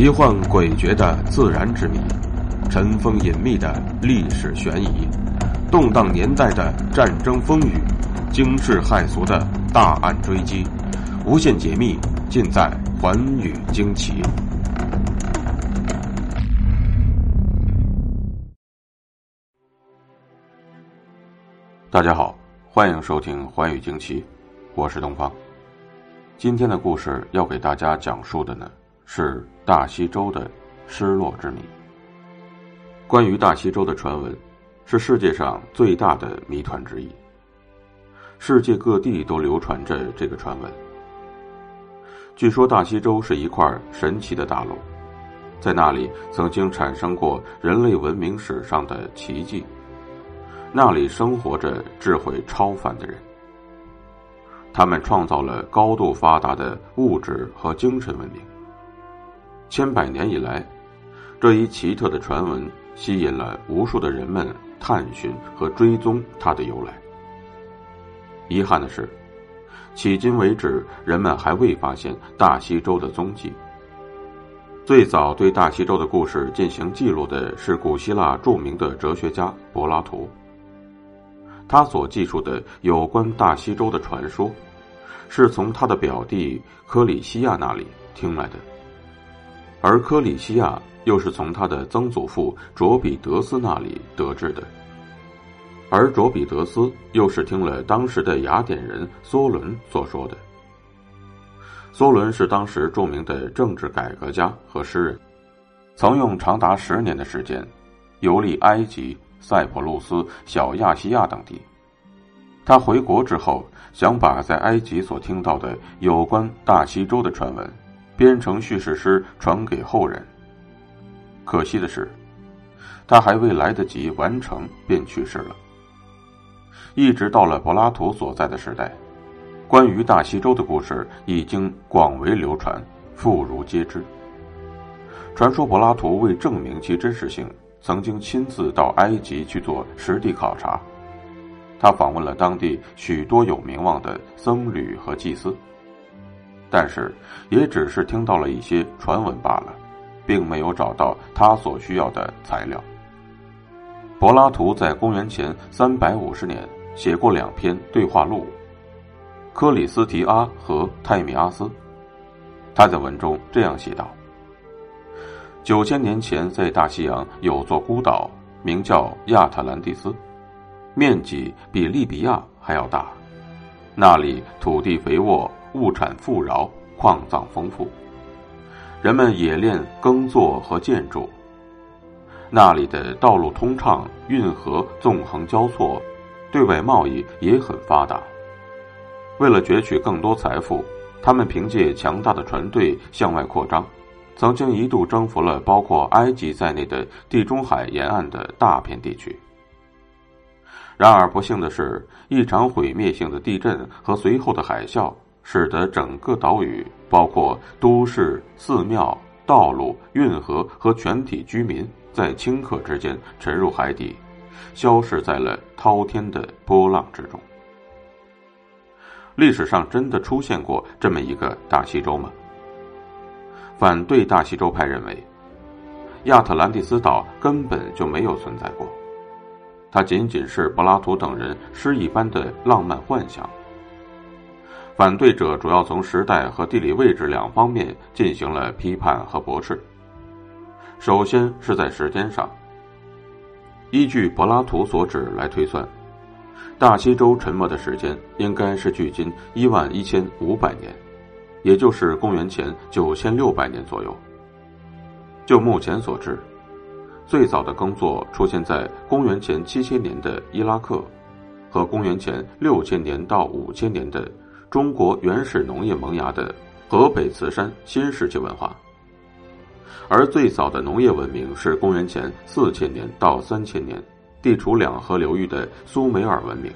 奇幻诡谲的自然之谜，尘封隐秘的历史悬疑，动荡年代的战争风雨，惊世骇俗的大案追击，无限解密尽在《寰宇惊奇》。大家好，欢迎收听《寰宇惊奇》，我是东方。今天的故事要给大家讲述的呢。是大西洲的失落之谜。关于大西洲的传闻，是世界上最大的谜团之一。世界各地都流传着这个传闻。据说大西洲是一块神奇的大陆，在那里曾经产生过人类文明史上的奇迹，那里生活着智慧超凡的人，他们创造了高度发达的物质和精神文明。千百年以来，这一奇特的传闻吸引了无数的人们探寻和追踪它的由来。遗憾的是，迄今为止，人们还未发现大西洲的踪迹。最早对大西洲的故事进行记录的是古希腊著名的哲学家柏拉图。他所记述的有关大西洲的传说，是从他的表弟科里西亚那里听来的。而科里西亚又是从他的曾祖父卓比德斯那里得知的，而卓比德斯又是听了当时的雅典人梭伦所说的。梭伦是当时著名的政治改革家和诗人，曾用长达十年的时间游历埃及、塞浦路斯、小亚细亚等地。他回国之后，想把在埃及所听到的有关大西洲的传闻。编成叙事诗传给后人。可惜的是，他还未来得及完成便去世了。一直到了柏拉图所在的时代，关于大西洲的故事已经广为流传，妇孺皆知。传说柏拉图为证明其真实性，曾经亲自到埃及去做实地考察。他访问了当地许多有名望的僧侣和祭司。但是，也只是听到了一些传闻罢了，并没有找到他所需要的材料。柏拉图在公元前三百五十年写过两篇对话录，《克里斯提阿》和《泰米阿斯》。他在文中这样写道：“九千年前，在大西洋有座孤岛，名叫亚特兰蒂斯，面积比利比亚还要大，那里土地肥沃。”物产富饶，矿藏丰富，人们冶炼、耕作和建筑。那里的道路通畅，运河纵横交错，对外贸易也很发达。为了攫取更多财富，他们凭借强大的船队向外扩张，曾经一度征服了包括埃及在内的地中海沿岸的大片地区。然而，不幸的是，一场毁灭性的地震和随后的海啸。使得整个岛屿，包括都市、寺庙、道路、运河和全体居民，在顷刻之间沉入海底，消失在了滔天的波浪之中。历史上真的出现过这么一个大西洲吗？反对大西洲派认为，亚特兰蒂斯岛根本就没有存在过，它仅仅是柏拉图等人诗一般的浪漫幻想。反对者主要从时代和地理位置两方面进行了批判和驳斥。首先是在时间上，依据柏拉图所指来推算，大西洲沉没的时间应该是距今一万一千五百年，也就是公元前九千六百年左右。就目前所知，最早的耕作出现在公元前七千年的伊拉克，和公元前六千年到五千年的。中国原始农业萌芽的河北磁山新石器文化，而最早的农业文明是公元前四千年到三千年，地处两河流域的苏美尔文明。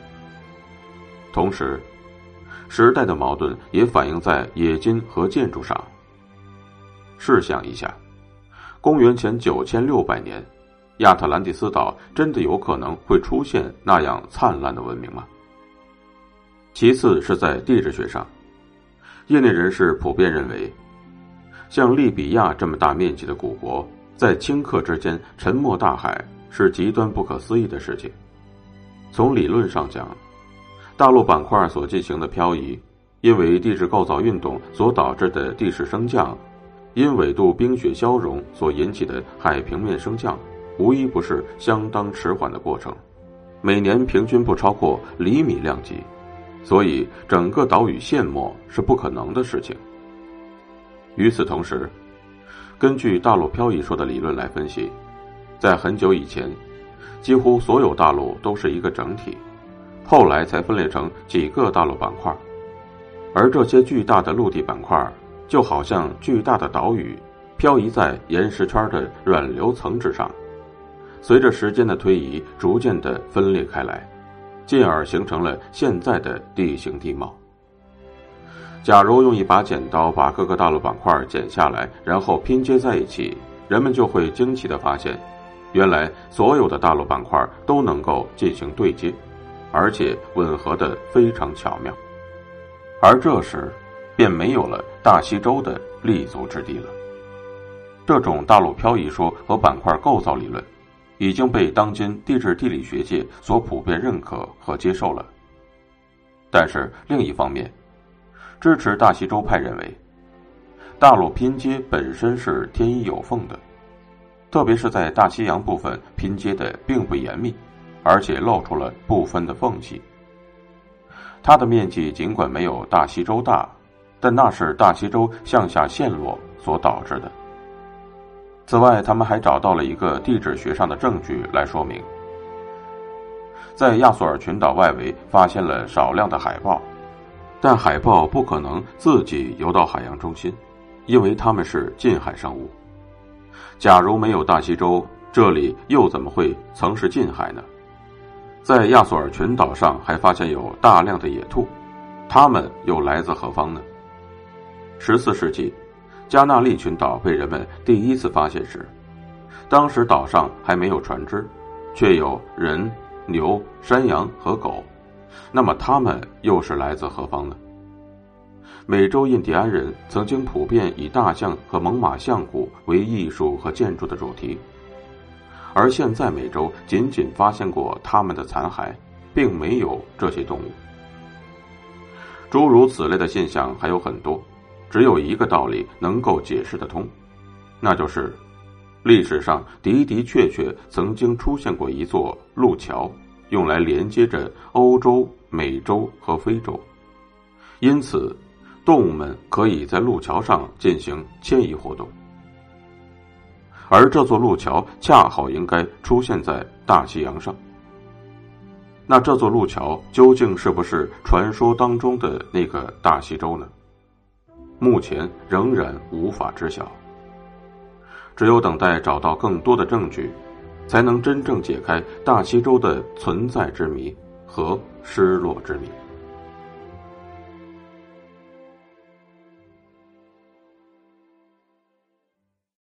同时，时代的矛盾也反映在冶金和建筑上。试想一下，公元前九千六百年，亚特兰蒂斯岛真的有可能会出现那样灿烂的文明吗？其次是在地质学上，业内人士普遍认为，像利比亚这么大面积的古国，在顷刻之间沉没大海，是极端不可思议的事情。从理论上讲，大陆板块所进行的漂移，因为地质构造运动所导致的地势升降，因纬度冰雪消融所引起的海平面升降，无一不是相当迟缓的过程，每年平均不超过厘米量级。所以，整个岛屿陷没是不可能的事情。与此同时，根据大陆漂移说的理论来分析，在很久以前，几乎所有大陆都是一个整体，后来才分裂成几个大陆板块，而这些巨大的陆地板块就好像巨大的岛屿，漂移在岩石圈的软流层之上，随着时间的推移，逐渐的分裂开来。进而形成了现在的地形地貌。假如用一把剪刀把各个大陆板块剪下来，然后拼接在一起，人们就会惊奇的发现，原来所有的大陆板块都能够进行对接，而且吻合的非常巧妙。而这时，便没有了大西洲的立足之地了。这种大陆漂移说和板块构造理论。已经被当今地质地理学界所普遍认可和接受了。但是另一方面，支持大西洲派认为，大陆拼接本身是天衣有缝的，特别是在大西洋部分拼接的并不严密，而且露出了部分的缝隙。它的面积尽管没有大西洲大，但那是大西洲向下陷落所导致的。此外，他们还找到了一个地质学上的证据来说明，在亚索尔群岛外围发现了少量的海豹，但海豹不可能自己游到海洋中心，因为它们是近海生物。假如没有大西洲，这里又怎么会曾是近海呢？在亚索尔群岛上还发现有大量的野兔，它们又来自何方呢？十四世纪。加纳利群岛被人们第一次发现时，当时岛上还没有船只，却有人、牛、山羊和狗。那么他们又是来自何方呢？美洲印第安人曾经普遍以大象和猛犸象骨为艺术和建筑的主题，而现在美洲仅仅发现过他们的残骸，并没有这些动物。诸如此类的现象还有很多。只有一个道理能够解释得通，那就是，历史上的的确确曾经出现过一座路桥，用来连接着欧洲、美洲和非洲，因此，动物们可以在路桥上进行迁移活动，而这座路桥恰好应该出现在大西洋上。那这座路桥究竟是不是传说当中的那个大西洲呢？目前仍然无法知晓，只有等待找到更多的证据，才能真正解开大西洲的存在之谜和失落之谜。